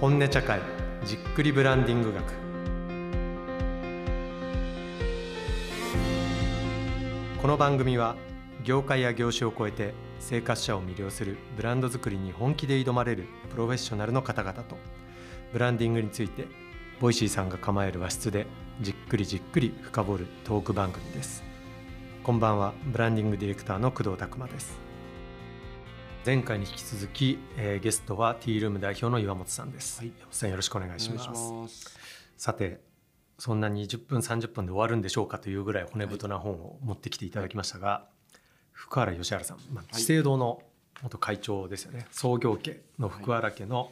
本音茶会じっくりブランディング学。この番組は業界や業種を超えて生活者を魅了するブランド作りに本気で挑まれるプロフェッショナルの方々とブランディングについて Voicy さんが構える和室でじっくりじっくり深掘るトーク番組です。こんばんはブランディングディレクターの工藤拓真です。前回に引き続き、えー、ゲストはティールーム代表の岩本さんです、はい、岩本さんよろしくお願いします。さてそんな20分30分で終わるんでしょうかというぐらい骨太な本を持ってきていただきましたが、はい、福原義原さん、まあ、資生堂の元会長ですよね、はい、創業家の福原家の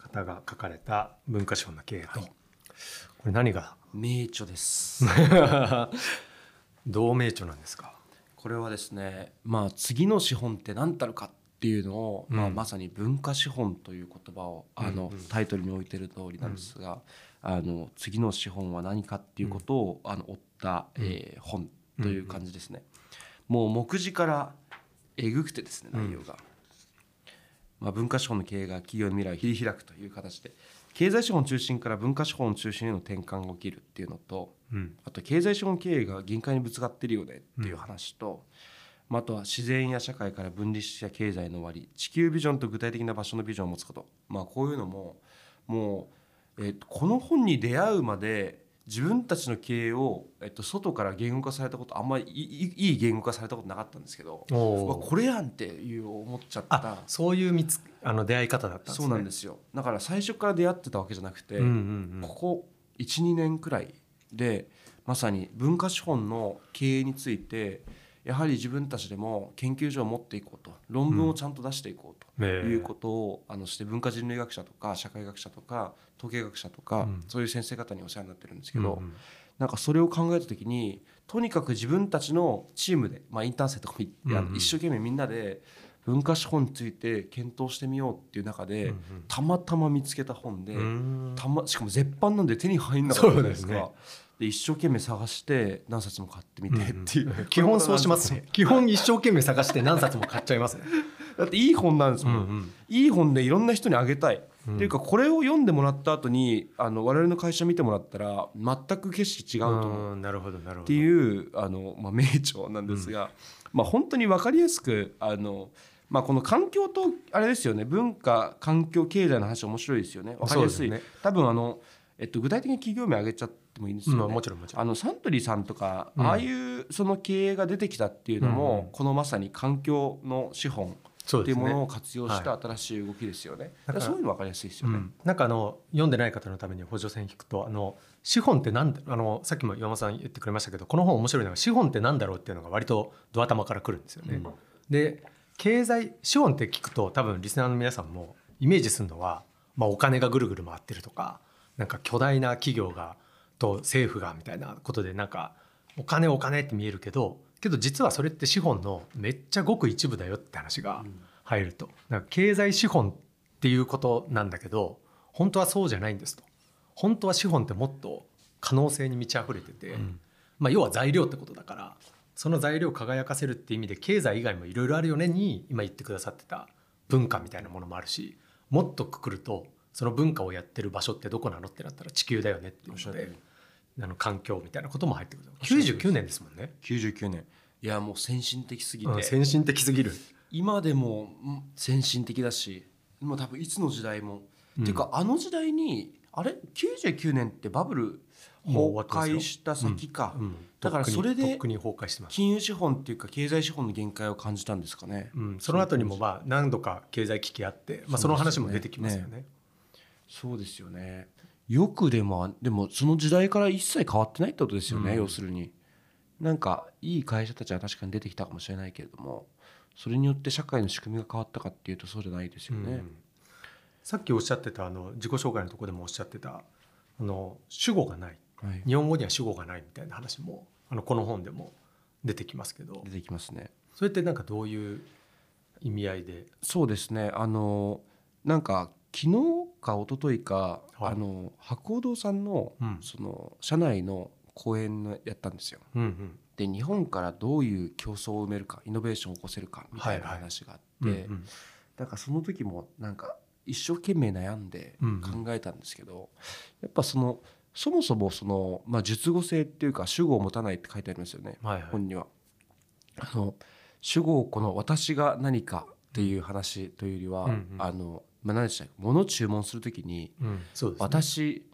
方が書かれた文化資本の経営と、これ何が？名著です。どう名著なんですか？これはですね、まあ、次の資本って何たるかっていうのを、うん、まあ、まさに文化資本という言葉をあの、うん。うん、タイトルに置いてる通りなんですが、うん、あの次の資本は何かっていうことを、あの追った、えー、本という感じですね。もう目次からえぐくてですね内容が、まあ、文化資本の経営が企業の未来を切り開くという形で経済資本中心から文化資本中心への転換が起きるっていうのと、うん、あと経済資本経営が限界にぶつかってるよねっていう話と、うん、あとは自然や社会から分離した経済の終わり地球ビジョンと具体的な場所のビジョンを持つこと、まあ、こういうのももう、えー、この本に出会うまで自分たちの経営を、えっと、外から言語化されたことあんまりいい言語化されたことなかったんですけどこれやんっていう思っちゃった。そういう見つあの出会い方だったんですね。そうなんですよ。だから最初から出会ってたわけじゃなくて、うんうんうん、ここ12年くらいでまさに文化資本の経営についてやはり自分たちでも研究所を持っていこうと論文をちゃんと出していこうということを、あのして文化人類学者とか社会学者とか統計学者とか、そういう先生方にお世話になってるんですけど、なんかそれを考えた時にとにかく自分たちのチームで、まあ、インターン生とかも、一生懸命みんなで文化資本について検討してみようっていう中で、うんうん、たまたま見つけた本でたましかも絶版なんで手に入んなかったじゃないですか。で、ね、一生懸命探して何冊も買ってみてっていう、うんうん、基本そうしますね。基本一生懸命探して何冊も買っちゃいますね。だっていい本なんですもん、うんうん、いい本でいろんな人にあげたい。っていうかこれを読んでもらった後にあの我々の会社見てもらったら全く景色違うと思う。なるほどなるほど。っていうあの、まあ、名著なんですが、まあ、本当に分かりやすくあの、まあ、この環境とあれですよね文化環境経済の話面白いですよね。分かりやすい、ね、多分あの、えっと、具体的に企業名挙げちゃってもいいんですよね、うん、もちろんもちろんあのサントリーさんとか、うん、ああいうその経営が出てきたっていうのも、うん、このまさに環境の資本っていうものを活用した新しい動きですよね。はい、そういうの分かりやすいですよね。うん、なんかあの読んでない方のために補助線引くとあの資本ってなんあのさっきも岩間さん言ってくれましたけどこの本面白いのが資本ってなんだろうっていうのが割とド頭からくるんですよね。うん、で経済資本って聞くと多分リスナーの皆さんもイメージするのは、まあ、お金がぐるぐる回ってるとかなんか巨大な企業がと政府がみたいなことでなんかお金お金って見えるけどけど実はそれって資本のめっちゃごく一部だよって話が入ると。なんか経済資本っていうことなんだけど本当はそうじゃないんですと。本当は資本ってもっと可能性に満ち溢れてて、うん、まあ、要は材料ってことだからその材料を輝かせるっていう意味で経済以外もいろいろあるよねに今言ってくださってた文化みたいなものもあるしもっとくくるとその文化をやってる場所ってどこなのってなったら地球だよねっていうのであの環境みたいなことも入ってくる99年ですもんね。99年。いやもう先進的すぎて、うん、先進的すぎる。今でも先進的だしもう多分いつの時代も、うん、っていうかあの時代にあれ？99年ってバブル崩壊した先か、うんうん、だからそれで金融資本っていうか経済資本の限界を感じたんですかね、うん、その後にもまあ何度か経済危機あって、まあ、その話も出てきますよね。そうですよね。よくでもでもその時代から一切変わってないってことですよね、要するに。なんかいい会社たちは確かに出てきたかもしれないけれどもそれによって社会の仕組みが変わったかっていうとそうじゃないですよね。うん、さっきおっしゃってたあの自己紹介のところでもおっしゃってたあの主語がない、日本語には主語がないみたいな話もあのこの本でも出てきますけど。出てきますね。それってなんかどういう意味合いで？そうですね。あのなんか昨日か一昨日か、はい、あの博報堂さんの、うん、その社内の講演のやったんですよ。うんうん、で日本からどういう競争を埋めるかイノベーションを起こせるかみたいな話があって、だからその時もなんか一生懸命悩んでうんうん。考えたんですけど、やっぱそのそもそもその、まあ、述語性っていうか主語を持たないって書いてありますよね、はいはい。本には。あの主語をこの私が何かっていう話というよりは、うんうん。あのまあ、何でしたっけ物を注文するときにうん。ね。私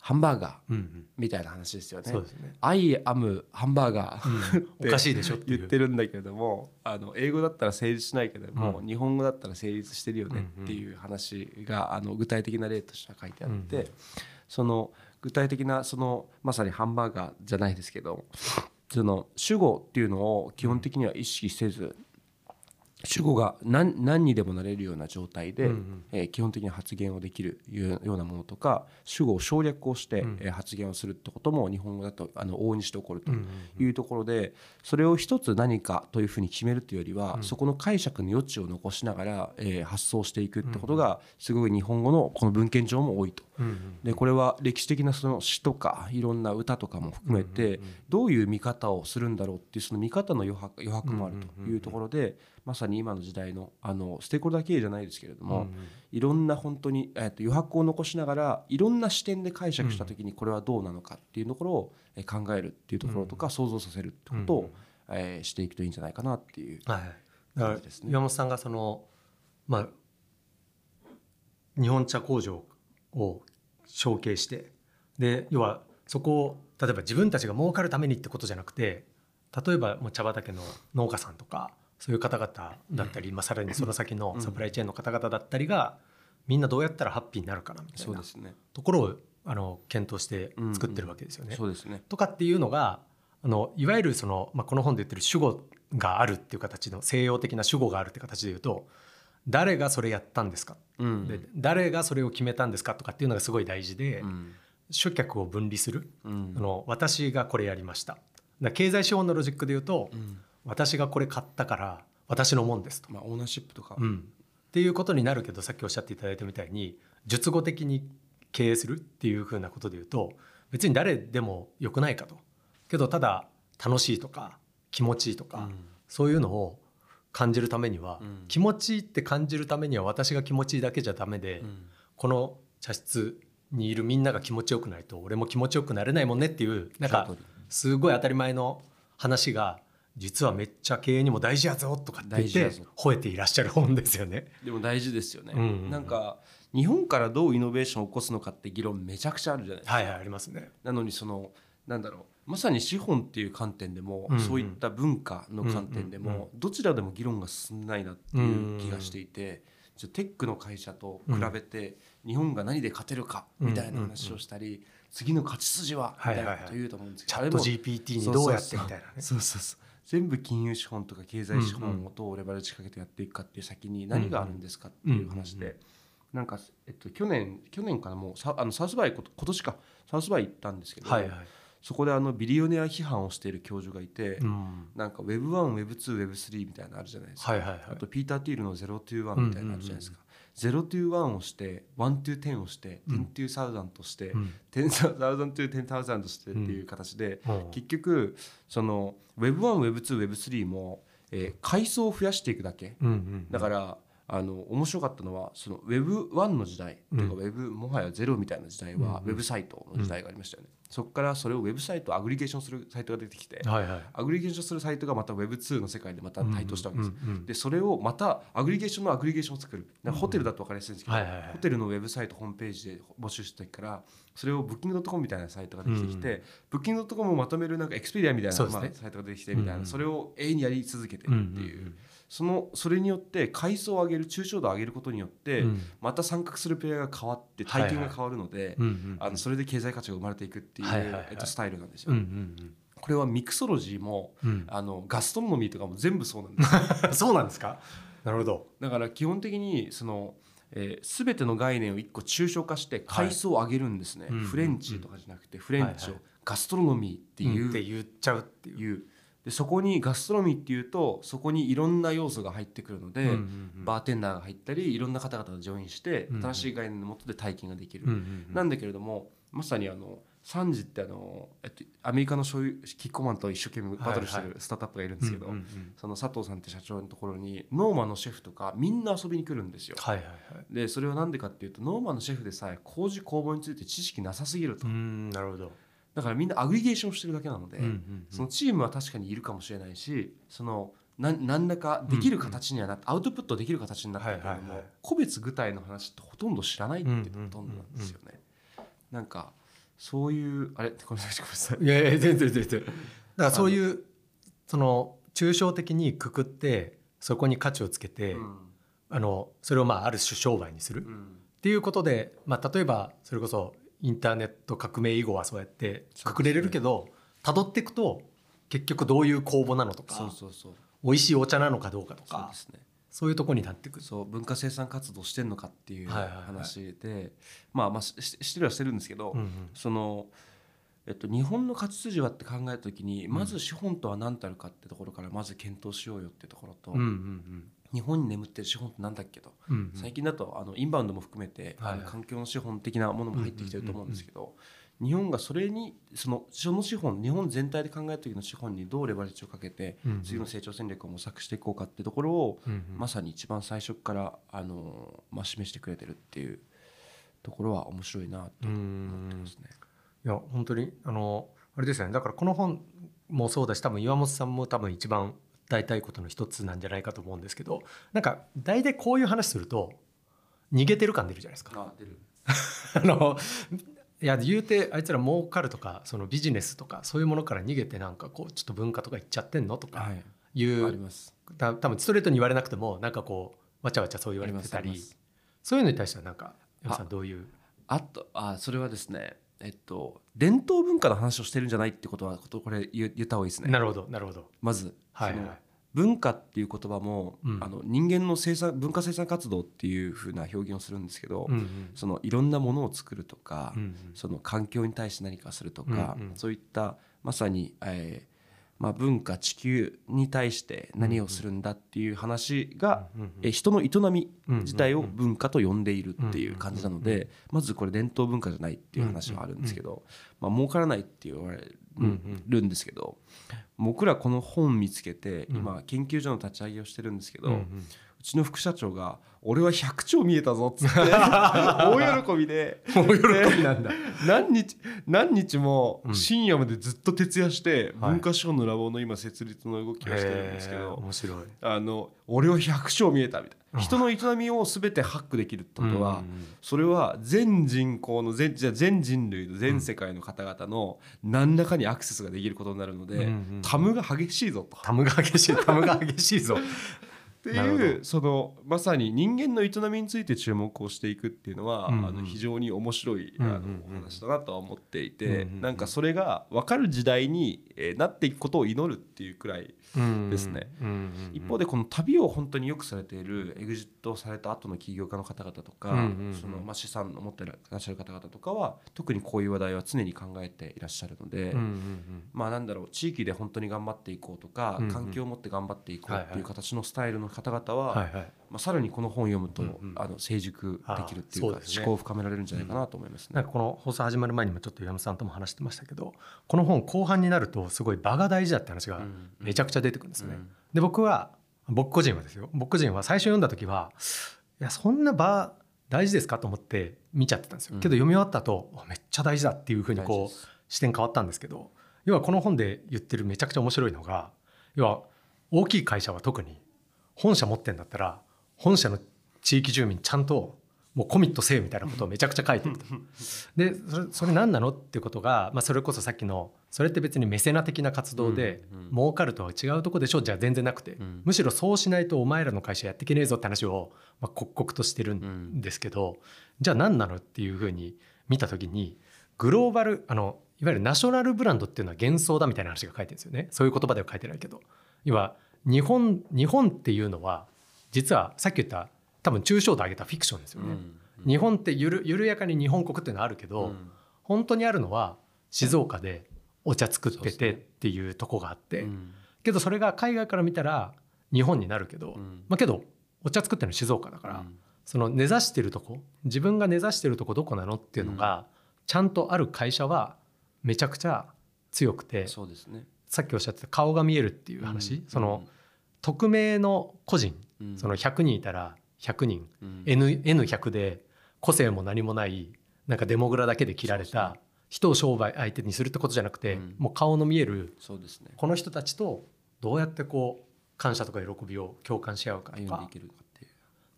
ハンバーガーうんうん。みたいな話ですよね。そうですね。I am ハンバーガー、おかしいでしょって言ってるんだけれどもあの英語だったら成立しないけれども、うん。日本語だったら成立してるよねっていう話があの具体的な例としては書いてあって、うん。その具体的なそのまさにハンバーガーじゃないですけどその主語っていうのを基本的には意識せず主語が何何にでもなれるような状態で、うんうん。えー基本的に発言をできるようなものとか主語を省略をして、うん。えー発言をするってことも日本語だとあの往々にして起こるとうんうんいうところでそれを一つ何かというふうに決めるというよりは、うん。そこの解釈の余地を残しながら、えー発想していくってことがすごい日本語のこの文献上も多いと。うんうん。でこれは歴史的なその詩とかいろんな歌とかも含めてどういう見方をするんだろうっていうその見方の余白余白もあるというところでまさに今の時代のあのステークホルダー経営じゃないですけれども、うんうん。いろんな本当に、えーと余白を残しながらいろんな視点で解釈した時にこれはどうなのかっていうところをえー考えるっていうところとか想像させるってことを、えーしていくといいんじゃないかなっていう。はいはい。だから感じですね。岩本さんがそのまあ日本茶工場を承継してで要はそこを例えば自分たちが儲かるためにってことじゃなくて例えばもう茶畑の農家さんとかそういう方々だったり、まあ、さらにその先のサプライチェーンの方々だったりがみんなどうやったらハッピーになるかなみたいな。ところをあの検討して作ってるわけですよね。そうですね。とかっていうのがあのいわゆるその、まあ、この本で言ってる主語があるっていう形の西洋的な主語があるって形で言うと誰がそれやったんですか、うん。で誰がそれを決めたんですかとかっていうのがすごい大事で、うん。主客を分離する、うん。あの私がこれやりました。経済資本のロジックで言うと、うん私がこれ買ったから私のもんですと、まあ、オーナーシップとか、うん。っていうことになるけどさっきおっしゃっていただいたみたいに述語的に経営するっていうふうなことで言うと別に誰でもよくないかと。けどただ楽しいとか気持ちいいとか、うん。そういうのを感じるためには、うん。気持ちいいって感じるためには私が気持ちいいだけじゃダメで、うん。この茶室にいるみんなが気持ちよくないと俺も気持ちよくなれないもんねっていうなんかすごい当たり前の話が実はめっちゃ経営にも大事やぞとかって言って吠えていらっしゃる本ですよね。でも大事ですよね、うん。うんうんなんか日本からどうイノベーションを起こすのかって議論めちゃくちゃあるじゃないですか、はいはいありますね。なのにそのなんだろうまさに資本っていう観点でも、うん。うんそういった文化の観点でも、うんうんどちらでも議論が進んでないなっていう気がしていて、じゃあテックの会社と比べて日本が何で勝てるかみたいな話をしたり、次の勝ち筋はみたいなこと言うと思うんですけど、チャット GPT にどうやってみたいなね。そうそうそう全部金融資本とか経済資本をどうレバレッジかけてやっていくかっていう先に何があるんですかっていう話でなんか、えっと、去年去年からもうさあのサウスバイこと今年かサウスバイ行ったんですけど、はいはい。そこであのビリオネア批判をしている教授がいて、うんなんか Web1、Web2、Web3 みたいなのあるじゃないですか。はいはいはいあとピーター・ティールの0 to 1みたいなのあるじゃないですか。0 to 1をして1 to 10をして10 to 1000として、うん。10,000 to 10,000としてっていう形で、うん結局その Web1Web2Web3 も、えー階層を増やしていくだけ。だからあの面白かったのはその Web1 の時代というか Web もはやゼロみたいな時代はうん。Web サイトの時代がありましたよね、そこからそれを Web サイト aggregation するサイトが出てきてはいはい。 aggregation するサイトがまた Web2 の世界でまた台頭したわけです、うんうんうんでそれをまた aggregation の aggregation を作る。ホテルだと分かりやすいんですけど、はいはいはい。ホテルのウェブサイトホームページで募集した時からそれを Booking.com みたいなサイトができてきて、 Booking.com をまとめるなんか Expedia みたいな、ね。まあ、サイトができてみたいな、うんうん。それを永遠にやり続けてるっていう,、うんうんうんそのそれによって階層を上げる抽象度を上げることによって、うん。また参画するプレイヤーが変わって体験が変わるので、それで経済価値が生まれていくっていう、はいはいはい。えっと、スタイルなんですよ、うんうんこれはミクソロジーもうん。あのガストロノミーとかも全部そうなんです。そうなんですか？なるほど。だから基本的にその、えー、全ての概念を一個抽象化して階層を上げるんですね、うんフレンチとかじゃなくてフレンチをはいはい。ガストロノミーっていう,、って言っちゃうっていう。でそこにガストロノミーっていうとそこにいろんな要素が入ってくるので、うんうんうん。バーテンダーが入ったりいろんな方々がジョインしてうん新しい概念のもとで体験ができる、うんうんうん。なんだけれどもまさにあのサンジってあの、えっと、アメリカの醤油キッコーマンと一生懸命バトルしてはいるスタートアップがいるんですけど、その佐藤さんって社長のところにノーマンのシェフとかみんな遊びに来るんですよ。はいはいはい。でそれは何でかっていうとノーマンのシェフでさえ工事工房について知識なさすぎると、うんなるほど、だからみんなアグリゲーションしてるだけなので、うんうんうん。そのチームは確かにいるかもしれないしその何らかできる形にはなって、アウトプットできる形になってるけれども、はいはい。はい個別具体の話ってほとんど知らないっていうのがほとんどなんですよね。なんかそういうあれごめんなさいごめんなさい。いやいや全然全然だからそういうその抽象的にくくってそこに価値をつけて、うん。あのそれをまあある種商売にする、っうん。ていうことで、まあ、例えばそれこそインターネット革命以後はそうやってくくれれるけど辿っていくと結局どういう公募なのとかそうそうそう。美味しいお茶なのかどうかとかそうですね。そういうとこになってくる。そう文化生産活動してんのかっていう話で、まあまあしししてるはしてるんですけど、うんうん。その、えっと、日本の勝ち筋はって考えた時にまず資本とは何たるかってところからまず検討しようよってところと、うんうん日本に眠ってる資本ってなんだっけと、うんうん。最近だとあのインバウンドも含めて、はい環境の資本的なものも入ってきてると思うんですけど、日本がそれにそのその資本日本全体で考えた時の資本にどうレバレッジをかけて、うんうん。次の成長戦略を模索していこうかってところを、うんうん。まさに一番最初からあの、まあ、示してくれてるっていうところは面白いなと思ってますね。いや本当にあのあれですよね。だからこの本もそうだし多分岩本さんも多分一番訴えたいことの一つなんじゃないかと思うんですけどなんか大体こういう話すると逃げてる感出るじゃないですか。あ出る あのいや言うてあいつら儲かるとかそのビジネスとかそういうものから逃げてなんかこうちょっと文化とか言っちゃってんのとかはいいう、あります。た多分ストレートに言われなくてもなんかこうわちゃわちゃそう言われてたりそういうのに対してはなんか山さんあどういう？あとあそれはですねえっと伝統文化の話をしてるんじゃないってことはことこれ言言った方がいいですね。なるほどなるほどまず、はいはいその文化っていう言葉も、うん。あの人間の生産文化生産活動っていうふうな表現をするんですけど、うんうん。そのいろんなものを作るとか、うんうん。その環境に対して何かするとか、うんうん。そういったまさに、えーまあ、文化地球に対して何をするんだっていう話が、うんうんえー人の営み自体を文化と呼んでいるっていう感じなのでまずこれ伝統文化じゃないっていう話はあるんですけど、まあ儲からないって言われうんるんですけど僕らこの本見つけてうん。今研究所の立ち上げをしてるんですけど、ちの副社長が「俺は100兆見えたぞ」っつって 大喜びで大喜びなんだ。何日何日もうん深夜までずっと徹夜してはい文化資本のラボの今設立の動きをしてるんですけど、面白い。あの俺は100兆見えたみたいな人の営みを全てハックできるってことは、うんそれは全人口の全じゃあ全人類の全世界の方々の何らかにアクセスができることになるので、うんうんタムが激しいぞと。タムが激しい、タムが激しいぞ。っていうそのまさに人間の営みについて注目をしていくっていうのは、うんうん。あの非常に面白い、あのお話だなとは思っていて、うんうんうん。なんかそれが分かる時代に、えーなっていくことを祈るっていうくらいですね。一方でこの旅を本当によくされているエグジットされた後の起業家の方々とか、そのまあ資産を持ってらっしゃる方々とかは特にこういう話題は常に考えていらっしゃるので、まあなんだろう地域で本当に頑張っていこうとか、環境を持って頑張っていこうってはいう形のスタイルの方々は、はいはい。まあ、さらにこの本を読むと、うんうん。あの成熟できるっていうかね。思考を深められるんじゃないかなと思いますね。なんかこの放送始まる前にもちょっと岩本さんとも話してましたけどこの本後半になるとすごい場が大事だって話がうんめちゃくちゃ出てくるんですね。うんで僕は僕個人はですよ。僕個人は最初読んだ時はいやそんな場大事ですかと思って見ちゃってたんですよ。うん。けど読み終わった後あめっちゃ大事だっていうふうにこう。視点変わったんですけど要はこの本で言ってるめちゃくちゃ面白いのが要は大きい会社は特に本社持ってんだったら本社の地域住民ちゃんともうコミットせえみたいなことをめちゃくちゃ書いてると。でそれそれ何なのっていうことが、まあ、それこそさっきのそれって別にメセナ的な活動でうんうん。儲かるとは違うとこでしょじゃあ全然なくて、ん。むしろそうしないとお前らの会社やっていけねえぞって話を、まあ、刻々としてるんですけど、じゃあ何なのっていうふうに見た時にグローバルあのいわゆるナショナルブランドっていうのは幻想だみたいな話が書いてるんですよね。そういう言葉では書いてないけど。要は日本日本っていうのは実はさっき言った多分抽象度上げたフィクションですよね。日本ってゆる緩やかに日本国っていうのはあるけど、うん。本当にあるのは静岡でお茶作っててっていうとこがあって、うん。けどそれが海外から見たら日本になるけど、うん。まあけどお茶作ってるの静岡だから、うん。その根ざしてるとこ自分が根ざしてるとこどこなのっていうのが、ちゃんとある会社はめちゃくちゃ強くてそうですね。さっきおっしゃってた顔が見えるっていう話、その匿名の個人、うん。その100人いたら100人、うん。N N100 で個性も何もないなんかデモグラだけで切られた人を商売相手にするってことじゃなくて、うん。もう顔の見えるそうですね。この人たちとどうやってこう感謝とか喜びを共感し合うかとか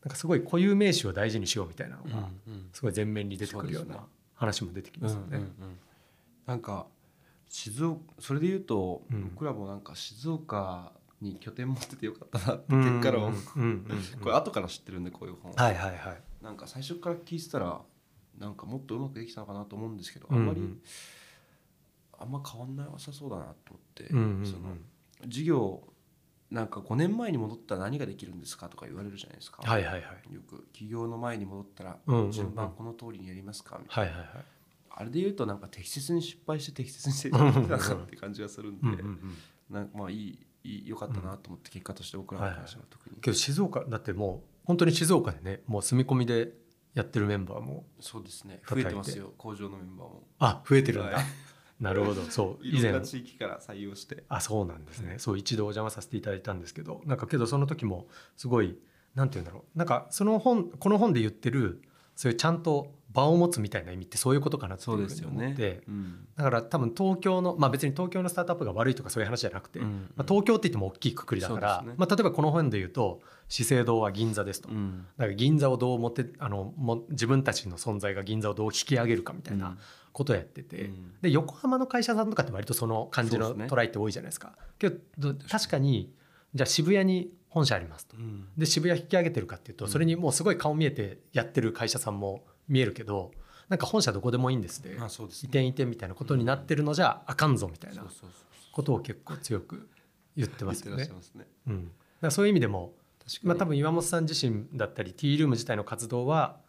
なんかすごい固有名詞を大事にしようみたいなのがすごい前面に出てくるような話も出てきますよね。うんうんうん。なんか静岡それで言うと、うん。僕らもなんか静岡に拠点持っててよかったなってうん。結果論、これ後から知ってるんでこういう本、はいはいはい。なんか最初から聞いてたらなんかもっとうまくできたのかなと思うんですけどあうんうん。んまり、あんま変わんなさそうだなと思って、うんうんうん。その授業なんか5年前に戻ったら何ができるんですかとか言われるじゃないですか、はいはいはい。よく起業の前に戻ったら順番この通りにやりますかみたいな。はいはいはい。あれで言うとなんか適切に失敗して適切に成長できたなって感じがするんで、うんうんうん。なんかまあいい良かったなと思って結果として僕らの会社は特に、けど静岡だってもう本当に静岡でねもう住み込みでやってるメンバーもそうですね。増えてますよ。工場のメンバーも。あ増えてるんだ、はい。なるほど。そう以前。地域から採用して。あそうなんですね、そう一度お邪魔させていただいたんですけどなんかけどその時もすごいなんて言うんだろう。なんかその本この本で言ってるそういうちゃんと場を持つみたいな意味ってそういうことかなって思って、うん。だから多分東京のまあ別に東京のスタートアップが悪いとかそういう話じゃなくて、うん。まあ、東京って言っても大きいくくりだから、ね。まあ、例えばこの本で言うと資生堂は銀座ですと、うん。だから銀座をどう持ってあのも自分たちの存在が銀座をどう引き上げるかみたいなことをやってて、うん。で横浜の会社さんとかって割とその感じのトライって多いじゃないですか。けど確かにじゃあ渋谷に本社ありますと。うん。で渋谷引き上げてるかっていうとそれにもうすごい顔見えてやってる会社さんも見えるけどなんか本社どこでもいいんですでね。移転移転みたいなことになってるのじゃあかんぞみたいなことを結構強く言ってますよね。ね。うん、そういう意味でもまあ、多分岩本さん自身だったり T ルーム自体の活動は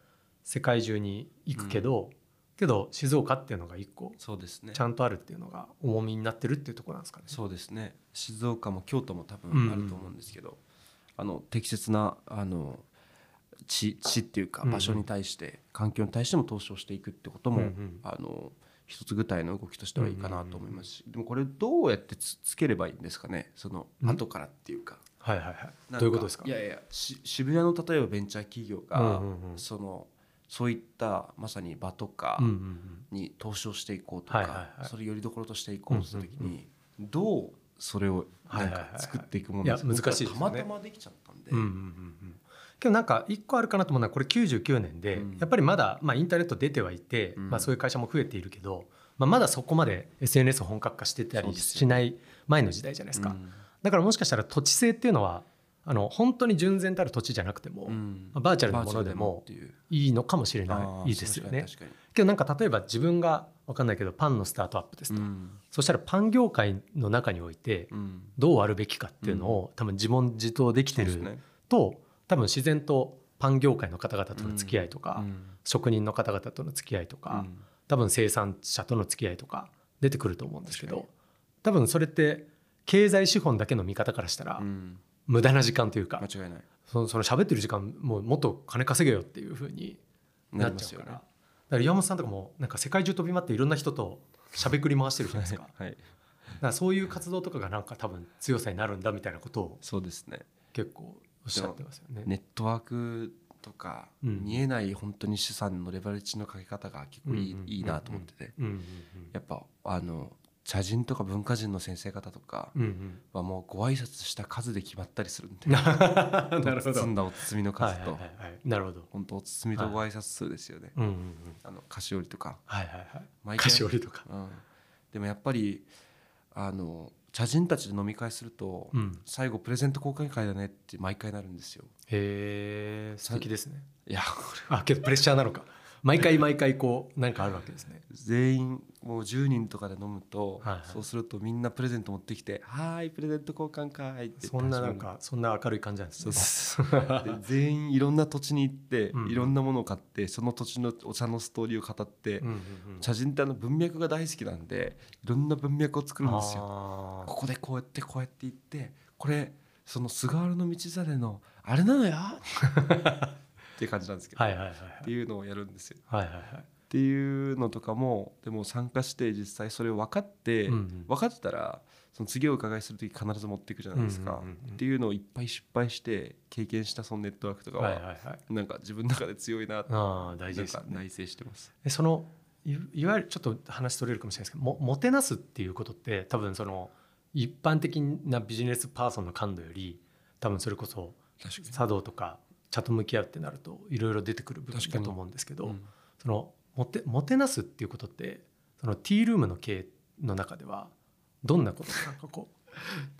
世界中に行くけど、けど静岡っていうのが一個そうですね。ちゃんとあるっていうのが重みになってるっていうところなんですかね。そうですね。静岡も京都も多うん。分あると思うんですけど、あの適切なあの地地っていうかうんうん。場所に対して、環境に対しても投資をしていくってことも、うんうん。あの一つ具体の動きとしてはいいかなと思いますし、でもこれどうやってつつければいいんですかね？そのうん。後からっていうか。はいはいはい。なんどういうことですか？いやいやし渋谷の例えばベンチャー企業が、うんうんうん。そのそういったまさに場とか、うんうんうん。に投資をしていこうとか、はいはいはい。それよりどころとしていこうとした時に、うんうんどうそれをなんはいはいはいはい。か作っていくものですか？いや難しいですよね。たまたまできちゃったんで、うんうんうんうんけどなんか一個あるかなと思うのはこれ99年で、うん。やっぱりまだ、まあ、インターネット出てはいて、うん。まあ、そういう会社も増えているけど、まあ、まだそこまで SNS 本格化してたりしない前の時代じゃないですか。うん。だからもしかしたら土地性っていうのはあの本当に純然たる土地じゃなくても、バーチャルなものでもいう。いいのかもしれあなーいいいですよね。けどなんか例えば自分が分かんないけどパンのスタートアップですと、そしたらパン業界の中においてどうあるべきかっていうのを、多分自問自答できてると多分自然とパン業界の方々との付き合いとか、うん。職人の方々との付き合いとか、うん。多分生産者との付き合いとか出てくると思うんですけど多分それって経済資本だけの見方からしたらうん。無駄な時間というか、間違いない。そのその喋ってる時間もうもっと金稼げよっていうふうにななっちゃうから、ね。だから岩本さんとかもなんか世界中飛び回っていろんな人としゃべくり回してるじゃないですか。だかはいらそういう活動とかがなんか多分強さになるんだみたいなことをそうですね。結構おっしゃってますよね。ネットワークとか、うん見えない本当に資産のレバレッジのかけ方が結構いい,、うんうんいいなと思ってて、うんうんやっぱあの茶人とか文化人の先生方とかうんうんはもうご挨拶した数で決まったりするんでうん なるほど。包んだお包みのはい数と、はいはいはい。なるほど。本当お包みとご挨拶数ですよね、うんうんうん。あの菓子折りとか、はいはいはい。毎菓子折りとか。うん、でもやっぱりあの茶人たちで飲み会すると、うん。最後プレゼント交換会だねって毎回なるんですよへえ、素敵ですね。いやこあ、けどプレッシャーなのか。毎回毎回こうなんかあるわけですね。れ全員もう10人とかで飲むと、はいはい。そうするとみんなプレゼント持ってきて「はーいプレゼント交換会」って言ってそんななんかそんな明るい感じなんですね。全員いろんな土地に行って、うん。いろんなものを買ってその土地のお茶のストーリーを語って、うんうんうん。茶人ってあの文脈が大好きなんでいろんな文脈を作るんですよ。あここでこうやってこうやって行ってこれその菅原道真のあれなのよ っていう感じなんですけど、ーはいはいはい。っていうのをやるんですよ。はいはいはい。はい。っていうのとかもでも参加して実際それを分かって、うんうん。分かってたらその次お伺いする時必ず持っていくじゃないですか、うんうんうんうん。っていうのをいっぱい失敗して経験したそのネットワークとかは、はいはいはい。なんか自分の中で強いなああ大事内省してます。でそのいいわゆるちょっと話取れるかもしれないですけどももてなすっていうことって多分その一般的なビジネスパーソンの感度より多分それこそ茶道とか茶と向き合うってなるといろいろ出てくる部分だと思うんですけど、うん。そのもてもてなすっていうことってそのティールームの経営の中ではどんなこと？なんかこ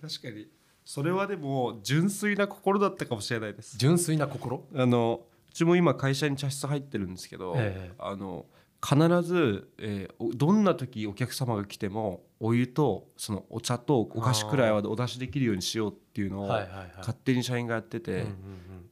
う確かに。それはでも純粋な心だったかもしれないです。純粋な心？あのうちも今会社に茶室入ってるんですけど、ええ。あの必ず、えーおどんな時お客様が来てもお湯とそのお茶とお菓子くらいはお出しできるようにしようっていうのを勝手に社員がやってて、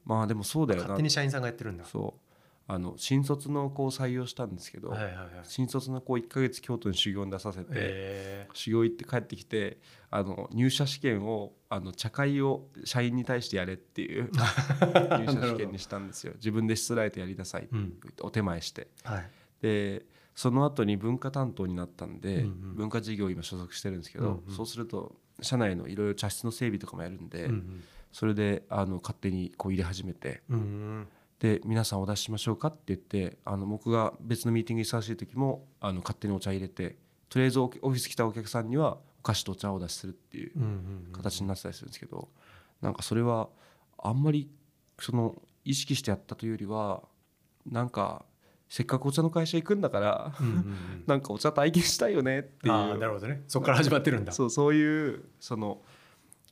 まあでもそうだよな。勝手に社員さんがやってるんだ。そう。あの新卒の子を採用したんですけど、はいはいはい。新卒の子を1ヶ月京都に修行に出させて、え修行行って帰ってきてあの入社試験をあの茶会を社員に対してやれっていう 入社試験にしたんですよ。自分でしつらえてやりなさいうん。お手前して。はいでその後に文化担当になったんで、うんうん。文化事業今所属してるんですけど、うんうん。そうすると社内のいろいろ茶室の整備とかもやるんで、うんそれであの勝手にこう入れ始めてうんうん。で皆さんお出ししましょうかって言ってあの僕が別のミーティングに忙しい時もあの勝手にお茶入れてとりあえずオオフィス来たお客さんにはお菓子とお茶をお出しするっていううんうん。形になってたりするんですけどなんかそれはあんまりその意識してやったというよりはなんかせっかくお茶の会社行くんだからうんうんうん。なんかお茶体験したいよねっていああなるうほどね。そこから始まってるんだ。そうそういうその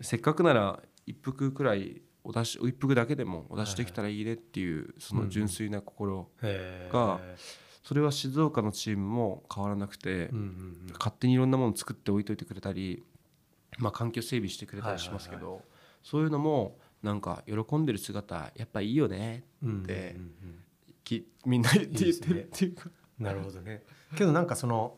せっかくなら一服くらいお出し一服だけでもお出しできたらいいねっていうその純粋な心がそれは静岡のチームも変わらなくて勝手にいろんなもの作って置いといてくれたり、まあ、環境整備してくれたりしますけはいどそういうのもなんか喜んでる姿やっぱいいよねうんでうんうんきみんな言って言ってるっていうかなるほどね。けどなんかその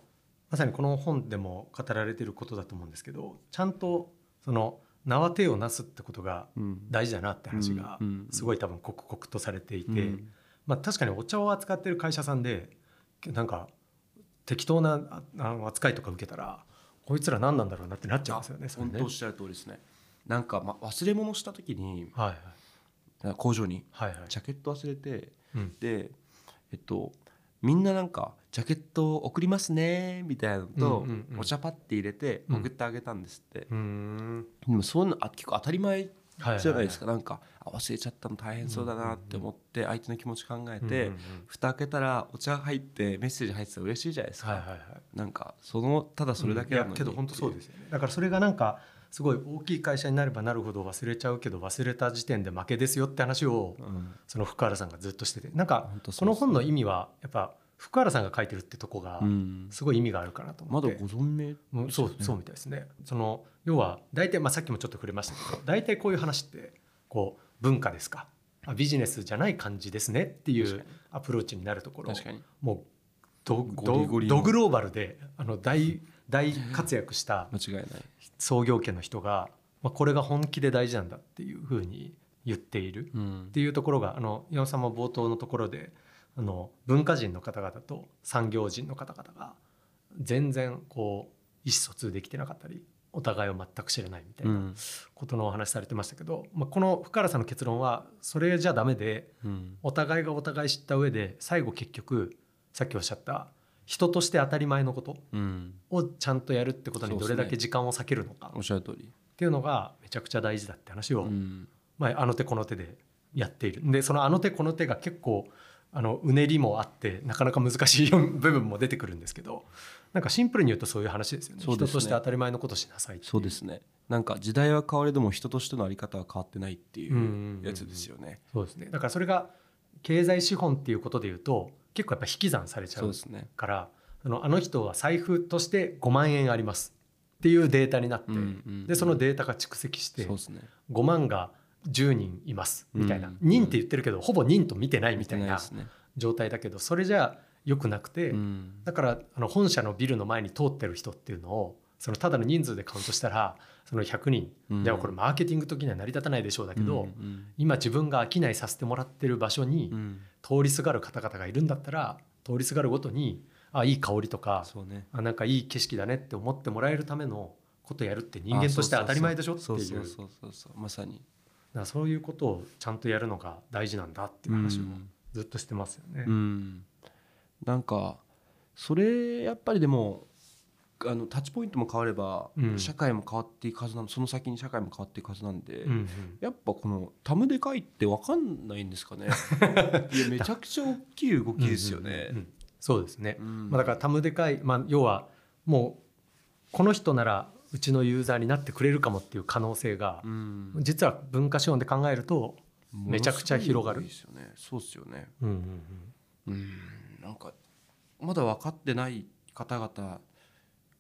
まさにこの本でも語られてることだと思うんですけどちゃんとその縄手をなすってことがうん。大事だなって話がすごい多分刻々とされていて、うん。まあ、確かにお茶を扱ってる会社さんでなんか適当な扱いとか受けたらこいつら何なんだろうなってなっちゃうんですよね。本当おっしゃる通りですね。なんか、ま、忘れ物した時にはい工場にはいはいはい。ジャケット忘れてうん。でえっとみんななんか「ジャケット送りますね」みたいなのと、うんうんうん。お茶パッて入れてうん。送ってあげたんですって、うーん。でもそういうのあ結構当たり前はじゃないですか、なんかあ忘れちゃったの大変そうだなって思って相手の気持ち考えて、うんうんうん。蓋開けたらお茶入ってメッセージ入ってたら嬉しいじゃないですか、はいはいはい。なんかそのただそれだけなのに、いやけど本当そうですよね。だからそれがなんかすごい大きい会社になればなるほど忘れちゃうけど忘れた時点で負けですよって話をうん。その福原さんがずっとしててなんかこの本の意味はやっぱ福原さんが書いてるってとこがうん。すごい意味があるかなと思って、まだご存命うんそうそうみたいですね。その要は大体、まあ、さっきもちょっと触れましたけど大体こういう話ってこう文化ですか。あビジネスじゃない感じですねっていうアプローチになるところ。確かに。もうドドドグローバルであの大大活躍した間違いない。創業家の人が、まあ、これが本気で大事なんだっていうふうに言っているうん。っていうところがあの岩尾さんも冒頭のところであの文化人の方々と産業人の方々が全然こう意思疎通できてなかったりお互いを全く知らないみたいうなん。ことのお話されてましたけど、まあ、この福原さんの結論はそれじゃダメでうん。お互いがお互い知った上で最後結局さっきおっしゃった人として当たり前のことうん。をちゃんとやるってことにどれだけ時間を割けるのかおっしゃる通り。っていうのがめちゃくちゃ大事だって話を、うん。まあ、あの手この手でやっている。でそのあの手この手が結構あのうねりもあってなかなか難しい部分も出てくるんですけどなんかシンプルに言うとそういう話ですよね。ね。人として当たり前のことしなさいそうですね。なんか時代は変われども人としてのあり方は変わってないっていうんうんうんうやつですよねそうですね。だからそれが経済資本っていうことで言うと結構やっぱ引き算されちゃうからあのあの人は財布として5万円ありますっていうデータになって、うんうんうん。でそのデータが蓄積してそうですね。5万が10人いますみたいな、うん人って言ってるけどほぼ人と見てないみ見たいな状態だけどそれじゃ良くなくて、うん。だからあの本社のビルの前に通ってる人っていうのをそのただの人数でカウントしたらその100人、うん。でもこれマーケティング的には成り立たないでしょうだけど、うんうん。今自分が商いさせてもらってる場所にうん。通りすがる方々がいるんだったら通りすがるごとにあいい香りとかそうね。あなんかいい景色だねって思ってもらえるためのことやるって人間として当たり前でしょっていう。そうそうそうそう。そうまさに。だそういうことをちゃんとやるのが大事なんだっていう話をうん。ずっとしてますよね。うん。なんかそれやっぱりでもあのタッチポイントも変われば、うん。社会も変わっていくはずなのその先に社会も変わっていくはずなんで、うんうん。やっぱこのタムデカイって分かんないんですかね。いやめちゃくちゃ大きい動きですよね。うんうんうんそうですね、うん。まあ、だからタムでかい、まあ、要はもうこの人ならうちのユーザーになってくれるかもっていう可能性がう、ん。実は文化資本で考えると、めちゃくちゃ広がる。ですよね。そうですよね。うんうんうん。うん。なんかまだ分かってない方々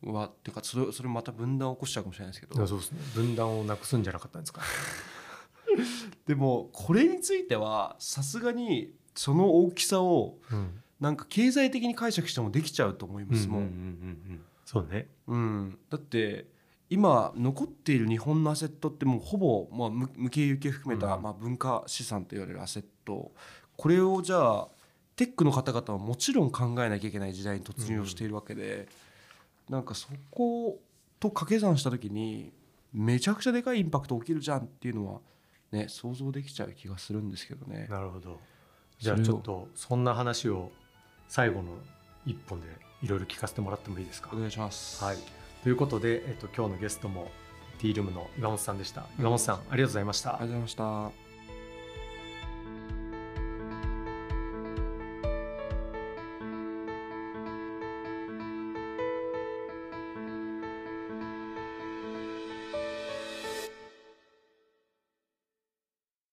はっていうかそれそれまた分断を起こしちゃうかもしれないですけど。そうですね。分断をなくすんじゃなかったんですか？でもこれについてはさすがにその大きさをうん。なんか経済的に解釈してもできちゃうと思いますもん、そうね。うん、だって今残っている日本のアセットってもうほぼ、まあ、無無形有形含めた、うん。まあ、文化資産と言われるアセット。これをじゃあテックの方々はもちろん考えなきゃいけない時代に突入をしているわけで、なんかそこと掛け算した時にめちゃくちゃでかいインパクト起きるじゃんっていうのはね想像できちゃう気がするんですけどね。なるほどじゃあちょっとそんな話を最後の一本でいろいろ聞かせてもらってもいいですか？お願いします。はい、ということで、えっと、今日のゲストも T ルームの岩本さんでした岩本さんありがとうございましたありがとうございました。